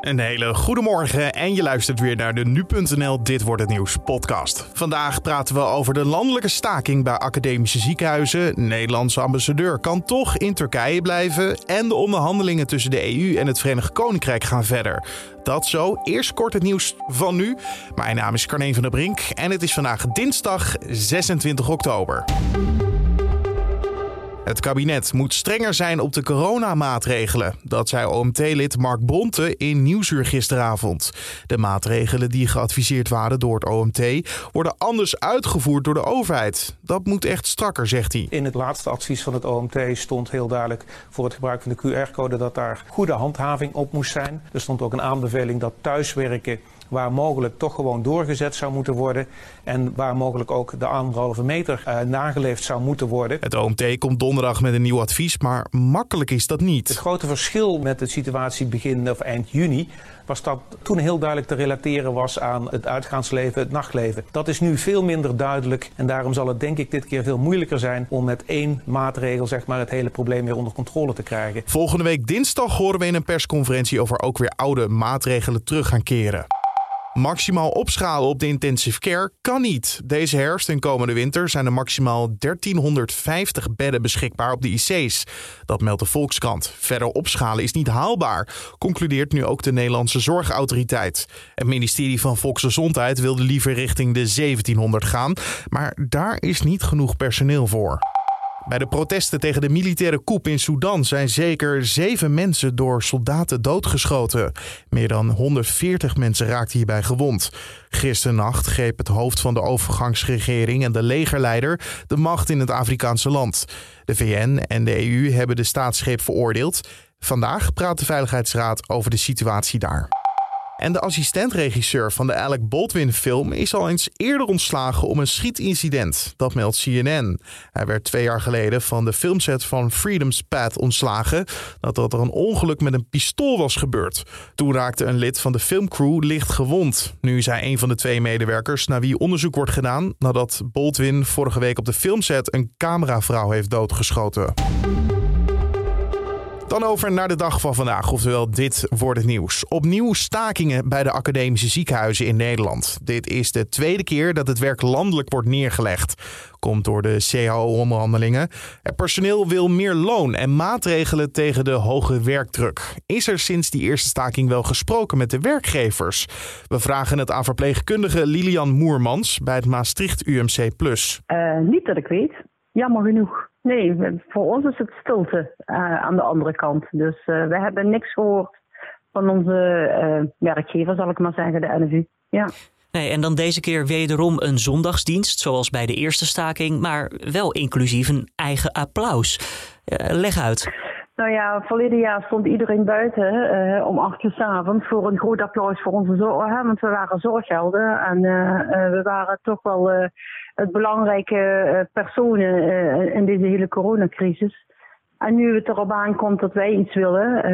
Een hele goede morgen en je luistert weer naar de Nu.nl Dit Wordt Het Nieuws podcast. Vandaag praten we over de landelijke staking bij academische ziekenhuizen. Nederlandse ambassadeur kan toch in Turkije blijven. En de onderhandelingen tussen de EU en het Verenigd Koninkrijk gaan verder. Dat zo. Eerst kort het nieuws van nu. Mijn naam is Carne van der Brink en het is vandaag dinsdag 26 oktober. Het kabinet moet strenger zijn op de coronamaatregelen. Dat zei OMT-lid Mark Bronte in Nieuwsuur gisteravond. De maatregelen die geadviseerd waren door het OMT worden anders uitgevoerd door de overheid. Dat moet echt strakker, zegt hij. In het laatste advies van het OMT stond heel duidelijk voor het gebruik van de QR-code dat daar goede handhaving op moest zijn. Er stond ook een aanbeveling dat thuiswerken waar mogelijk toch gewoon doorgezet zou moeten worden. En waar mogelijk ook de anderhalve meter uh, nageleefd zou moeten worden. Het OMT komt donderdag met een nieuw advies, maar makkelijk is dat niet. Het grote verschil met de situatie begin of eind juni was dat toen heel duidelijk te relateren was aan het uitgaansleven, het nachtleven. Dat is nu veel minder duidelijk en daarom zal het denk ik dit keer veel moeilijker zijn om met één maatregel zeg maar, het hele probleem weer onder controle te krijgen. Volgende week dinsdag horen we in een persconferentie over ook weer oude maatregelen terug gaan keren. Maximaal opschalen op de intensive care kan niet. Deze herfst en komende winter zijn er maximaal 1350 bedden beschikbaar op de IC's. Dat meldt de Volkskrant. Verder opschalen is niet haalbaar, concludeert nu ook de Nederlandse Zorgautoriteit. Het ministerie van Volksgezondheid wilde liever richting de 1700 gaan, maar daar is niet genoeg personeel voor. Bij de protesten tegen de militaire coup in Sudan zijn zeker zeven mensen door soldaten doodgeschoten. Meer dan 140 mensen raakten hierbij gewond. Gisternacht greep het hoofd van de overgangsregering en de legerleider de macht in het Afrikaanse land. De VN en de EU hebben de staatsgreep veroordeeld. Vandaag praat de Veiligheidsraad over de situatie daar. En de assistentregisseur van de Alec Baldwin-film is al eens eerder ontslagen om een schietincident. Dat meldt CNN. Hij werd twee jaar geleden van de filmset van Freedom's Path ontslagen nadat er een ongeluk met een pistool was gebeurd. Toen raakte een lid van de filmcrew licht gewond. Nu is hij een van de twee medewerkers naar wie onderzoek wordt gedaan nadat Baldwin vorige week op de filmset een cameravrouw heeft doodgeschoten. Dan over naar de dag van vandaag, oftewel dit wordt het nieuws. Opnieuw stakingen bij de academische ziekenhuizen in Nederland. Dit is de tweede keer dat het werk landelijk wordt neergelegd. Komt door de CAO-onderhandelingen. Het personeel wil meer loon en maatregelen tegen de hoge werkdruk. Is er sinds die eerste staking wel gesproken met de werkgevers? We vragen het aan verpleegkundige Lilian Moermans bij het Maastricht UMC+. Uh, niet dat ik weet. Jammer genoeg. Nee, voor ons is het stilte uh, aan de andere kant. Dus uh, we hebben niks gehoord van onze uh, werkgever, zal ik maar zeggen, de NFU. Ja. Nee, en dan deze keer wederom een zondagsdienst, zoals bij de eerste staking, maar wel inclusief een eigen applaus. leg uit. Nou ja, verleden jaar stond iedereen buiten uh, om acht uur avonds voor een groot applaus voor onze zorg. Want we waren zorghelden en uh, uh, we waren toch wel het belangrijke personen in deze hele coronacrisis. En nu het erop aankomt dat wij iets willen,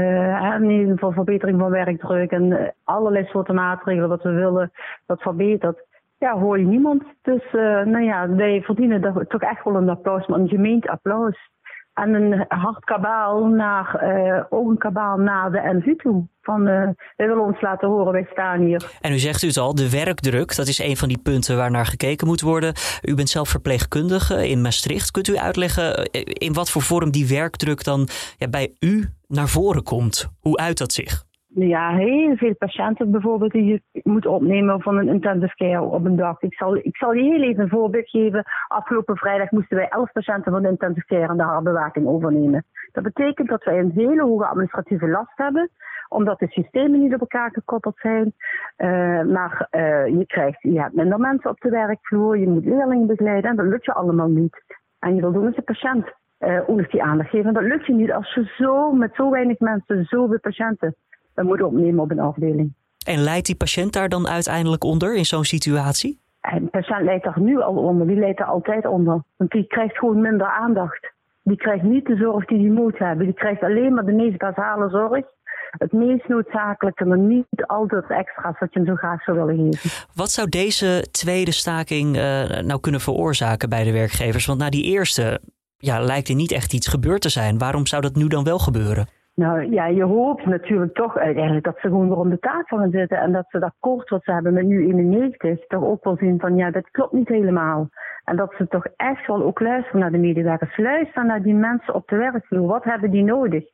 in ieder geval verbetering van werkdruk en allerlei soorten maatregelen wat we willen, dat verbetert ja, hoor je niemand. Dus nou ja, wij verdienen toch echt wel een applaus, maar een gemeend applaus en een hard kabaal naar, uh, ook een kabaal naar de toe. Van, uh, wij willen ons laten horen, wij staan hier. En u zegt u het al, de werkdruk, dat is een van die punten waar naar gekeken moet worden. U bent zelf verpleegkundige in Maastricht. Kunt u uitleggen eh, in wat voor vorm die werkdruk dan ja, bij u naar voren komt? Hoe uit dat zich? Ja, heel veel patiënten bijvoorbeeld die je moet opnemen van een intensive care op een dag. Ik zal, ik zal je heel even een voorbeeld geven. Afgelopen vrijdag moesten wij 11 patiënten van de intensive care en de hartbewaking overnemen. Dat betekent dat wij een hele hoge administratieve last hebben, omdat de systemen niet op elkaar gekoppeld zijn. Uh, maar uh, je, krijgt, je hebt minder mensen op de werkvloer, je moet leerlingen begeleiden en dat lukt je allemaal niet. En je wil doen als de patiënt uh, ook nog die aandacht geven. Dat lukt je niet als je zo met zo weinig mensen, zoveel patiënten moeten opnemen op een afdeling. En leidt die patiënt daar dan uiteindelijk onder in zo'n situatie? En de patiënt leidt daar nu al onder, die leidt er altijd onder. Want die krijgt gewoon minder aandacht. Die krijgt niet de zorg die hij moet hebben. Die krijgt alleen maar de meest basale zorg. Het meest noodzakelijke, maar niet altijd extra's wat je hem zo graag zou willen geven. Wat zou deze tweede staking uh, nou kunnen veroorzaken bij de werkgevers? Want na die eerste ja, lijkt er niet echt iets gebeurd te zijn. Waarom zou dat nu dan wel gebeuren? Nou ja, je hoopt natuurlijk toch uiteindelijk dat ze gewoon weer om de tafel gaan zitten. En dat ze dat kort wat ze hebben met nu 91 toch ook wel zien van ja, dat klopt niet helemaal. En dat ze toch echt wel ook luisteren naar de medewerkers. Luisteren naar die mensen op de werkvloer. Wat hebben die nodig?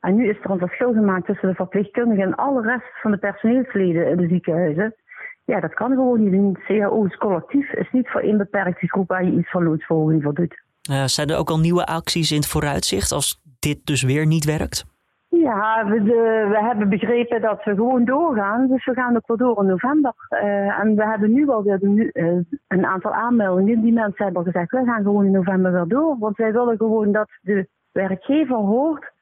En nu is er een verschil gemaakt tussen de verpleegkundigen en alle rest van de personeelsleden in de ziekenhuizen. Ja, dat kan gewoon niet. Een is collectief, is niet voor één beperkte groep waar je iets van loodsverhoging voor doet. Uh, zijn er ook al nieuwe acties in het vooruitzicht als dit dus weer niet werkt? Ja, we, de, hebben begrepen dat we gewoon doorgaan. Dus we gaan ook wel door in november. Uh, en we hebben nu wel weer nu, uh, een aantal aanmeldingen. Die mensen hebben gezegd, we gaan gewoon in november weer door. Want wij willen gewoon dat de werkgever hoort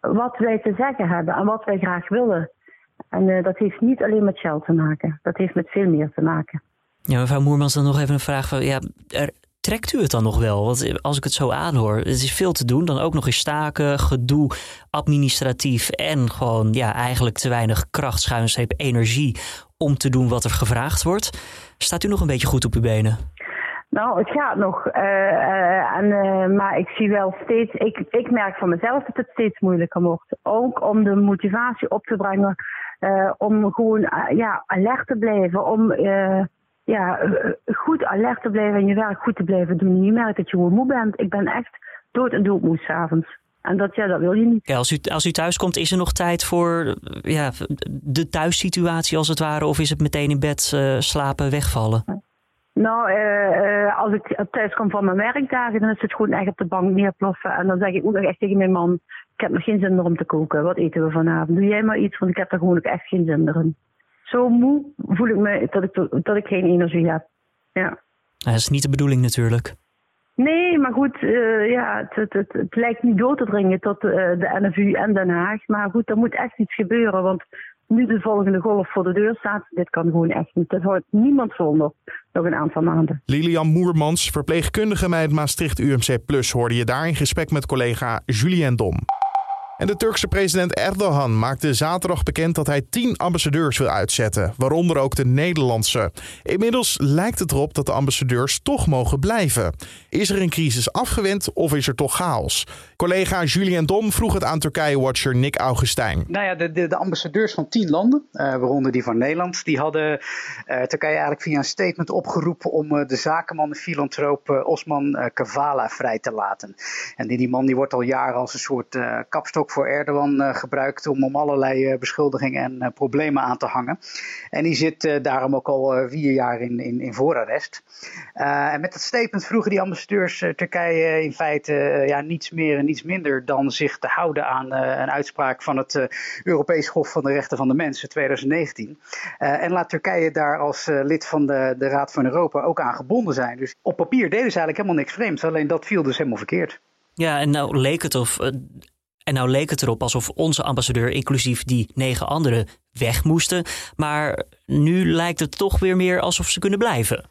wat wij te zeggen hebben en wat wij graag willen. En uh, dat heeft niet alleen met Shell te maken. Dat heeft met veel meer te maken. Ja, mevrouw Moermans, dan nog even een vraag van... Ja, er, trekt u het dan nog wel? Want als ik het zo aanhoor, het is veel te doen. Dan ook nog eens staken, gedoe, administratief... en gewoon ja, eigenlijk te weinig kracht, schuinstreep, energie... om te doen wat er gevraagd wordt. Staat u nog een beetje goed op uw benen? Nou, het gaat nog. Uh, uh, en, uh, maar ik zie wel steeds, ik, ik merk van mezelf dat het steeds moeilijker wordt. Ook om de motivatie op te brengen, om gewoon ja, alert te blijven, om ja, goed alert te blijven en je werk goed te blijven doen. Je merkt dat je gewoon moe bent. Ik ben echt dood en doodmoe s'avonds. En dat, ja, dat wil je niet. Ja, als, u, als u thuis komt, is er nog tijd voor ja, de thuissituatie als het ware? Of is het meteen in bed slapen, wegvallen? Nou, uh, als ik thuis kom van mijn werkdagen, dan is het gewoon echt op de bank neerploffen. En dan zeg ik ook nog echt tegen mijn man, ik heb nog geen zin meer om te koken. Wat eten we vanavond? Doe jij maar iets, want ik heb er gewoon ook echt geen zin meer in. Zo moe voel ik me dat ik, dat ik geen energie heb. Ja. Dat is niet de bedoeling natuurlijk. Nee, maar goed, uh, ja, het, het, het, lijkt niet door te dringen tot uh, de NFU en Den Haag. Maar goed, er moet echt iets gebeuren, want nu de volgende golf voor de deur staat. Dit kan gewoon echt niet. Dat houdt niemand zonder nog een aantal maanden. Lilian Moermans, verpleegkundige bij het Maastricht UMC Plus, hoorde je daar in gesprek met collega Julien Dom. En de Turkse president Erdogan maakte zaterdag bekend dat hij tien ambassadeurs wil uitzetten, waaronder ook de Nederlandse. Inmiddels lijkt het erop dat de ambassadeurs toch mogen blijven. Is er een crisis afgewend of is er toch chaos? Collega Julien Dom vroeg het aan Turkije-watcher Nick Augustijn. Nou ja, de, de, de ambassadeurs van tien landen, uh, waaronder die van Nederland, die hadden uh, Turkije eigenlijk via een statement opgeroepen om uh, de zakenman en filantroop Osman Kavala vrij te laten. En die, die man die wordt al jaren als een soort kapstok voor Erdogan uh, gebruikt om, om allerlei uh, beschuldigingen en uh, problemen aan te hangen. En die zit daarom ook al vier jaar in, in, voorarrest. en met dat statement vroegen die ambassadeurs Turkije in feite ja, niets meer en niets minder dan zich te houden aan een uitspraak van het Europees Hof van de Rechten van de Mens 2019. en laat Turkije daar als lid van de, de Raad van Europa ook aan gebonden zijn. Dus op papier deden ze eigenlijk helemaal niks vreemds, alleen dat viel dus helemaal verkeerd. Ja, en nou leek het of nou leek het erop alsof onze ambassadeur, inclusief die negen anderen, weg moesten. Maar nu lijkt het toch weer meer alsof ze kunnen blijven.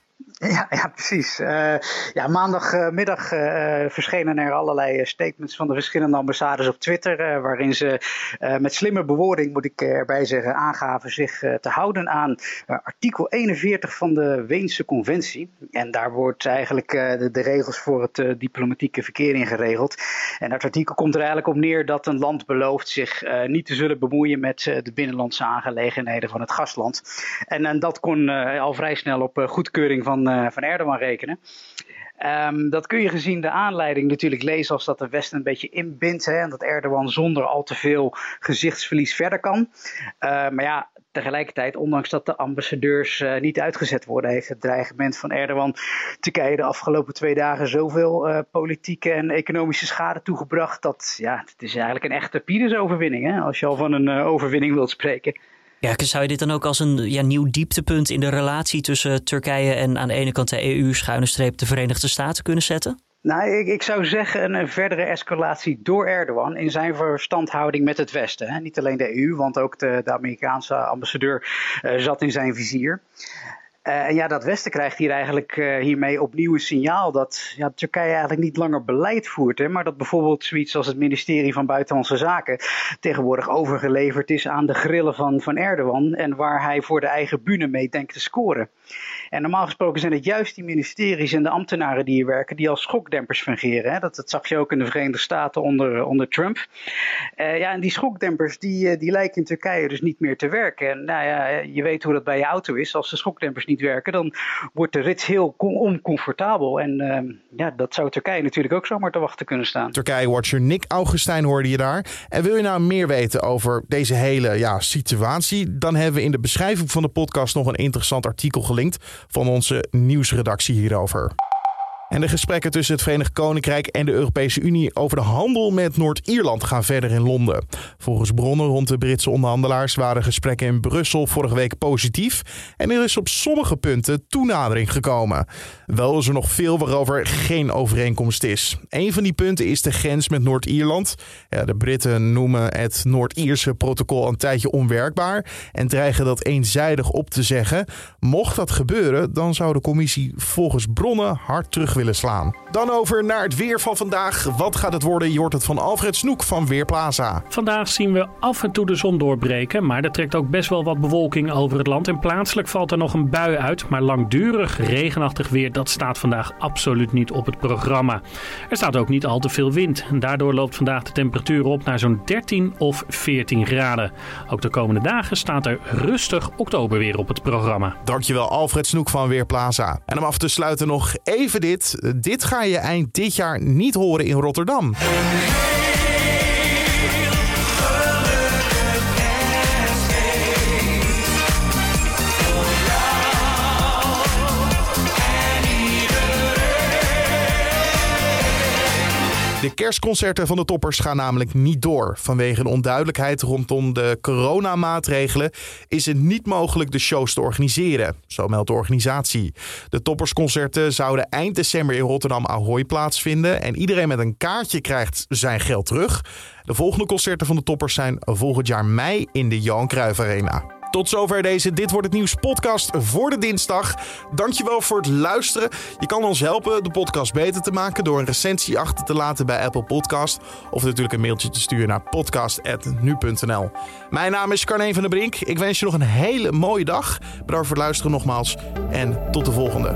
Ja, ja precies. Uh, ja, maandagmiddag uh, verschenen er allerlei statements van de verschillende ambassades op Twitter. Waarin ze met slimme bewoording, moet ik erbij zeggen, aangaven zich te houden aan artikel 41 van de Weense Conventie. En daar wordt eigenlijk de, de, regels voor het diplomatieke verkeer in geregeld. En dat artikel komt er eigenlijk op neer dat een land belooft zich niet te zullen bemoeien met de binnenlandse aangelegenheden van het gastland. En, en dat kon al vrij snel op goedkeuring van eh, van Erdogan rekenen. Um, dat kun je gezien de aanleiding natuurlijk lezen als dat de Westen een beetje inbindt. Hè, en dat Erdogan zonder al te veel gezichtsverlies verder kan. Uh, maar ja, tegelijkertijd, ondanks dat de ambassadeurs uh, niet uitgezet worden, heeft het dreigement van Erdogan Turkije de afgelopen twee dagen zoveel politieke en economische schade toegebracht. Dat ja, het is eigenlijk een echte Pires-overwinning. Hè, als je al van een overwinning wilt spreken. Ja, zou je dit dan ook als een ja, nieuw dieptepunt in de relatie tussen Turkije en aan de ene kant de EU, schuine streep de Verenigde Staten kunnen zetten? Nou, ik, ik, zou zeggen een verdere escalatie door Erdogan in zijn verstandhouding met het Westen. Hè. Niet alleen de EU, want ook de, Amerikaanse ambassadeur uh, zat in zijn vizier. Uh, en ja, dat Westen krijgt hier eigenlijk uh, hiermee opnieuw een signaal dat ja, Turkije eigenlijk niet langer beleid voert. Hè, maar dat bijvoorbeeld zoiets als het ministerie van Buitenlandse Zaken tegenwoordig overgeleverd is aan de grillen van, van Erdogan. En waar hij voor de eigen bühne mee denkt te scoren. En normaal gesproken zijn het juist die ministeries en de ambtenaren die hier werken, die als schokdempers fungeren. Hè? Dat, zag je ook in de Verenigde Staten onder, onder Trump. Uh, ja, en die schokdempers die, die lijken in Turkije dus niet meer te werken. En nou ja, je weet hoe dat bij je auto is. Als de schokdempers niet werken, dan wordt de rit heel oncomfortabel. En uh, ja, dat zou Turkije natuurlijk ook zomaar te wachten kunnen staan. Turkije-watcher Nick Augustijn hoorde je daar. En wil je nou meer weten over deze hele ja, situatie? Dan hebben we in de beschrijving van de podcast nog een interessant artikel gelinkt van onze nieuwsredactie hierover. En de gesprekken tussen het Verenigd Koninkrijk en de Europese Unie over de handel met Noord-Ierland gaan verder in Londen. Volgens bronnen rond de Britse onderhandelaars waren gesprekken in Brussel vorige week positief en er is op sommige punten toenadering gekomen. Wel is er nog veel waarover geen overeenkomst is. Een van die punten is de grens met Noord-Ierland. De Britten noemen het Noord-Ierse protocol een tijdje onwerkbaar en dreigen dat eenzijdig op te zeggen. Mocht dat gebeuren, dan zou de commissie volgens bronnen hard terug willen slaan. Dan over naar het weer van vandaag. Wat gaat het worden? Je hoort het van Alfred Snoek van Weerplaza. Vandaag zien we af en toe de zon doorbreken, maar er trekt ook best wel wat bewolking over het land. En plaatselijk valt er nog een bui uit, maar langdurig regenachtig weer, dat staat vandaag absoluut niet op het programma. Er staat ook niet al te veel wind. En daardoor loopt vandaag de temperatuur op naar zo'n 13 of 14 graden. Ook de komende dagen staat er rustig oktoberweer op het programma. Dankjewel Alfred Snoek van Weerplaza. En om af te sluiten nog even dit. Dit ga je eind dit jaar niet horen in Rotterdam. Kerstconcerten van de toppers gaan namelijk niet door. Vanwege een onduidelijkheid rondom de coronamaatregelen is het niet mogelijk de shows te organiseren. Zo meldt de organisatie. De toppersconcerten zouden eind december in Rotterdam Ahoy plaatsvinden. En iedereen met een kaartje krijgt zijn geld terug. De volgende concerten van de toppers zijn volgend jaar mei in de Johan Cruijff Arena. Tot zover deze Dit Wordt Het Nieuws podcast voor de dinsdag. Dankjewel voor het luisteren. Je kan ons helpen de podcast beter te maken door een recensie achter te laten bij Apple Podcast. Of natuurlijk een mailtje te sturen naar podcast.nu.nl. Mijn naam is Carne van der Brink. Ik wens je nog een hele mooie dag. Bedankt voor het luisteren nogmaals en tot de volgende.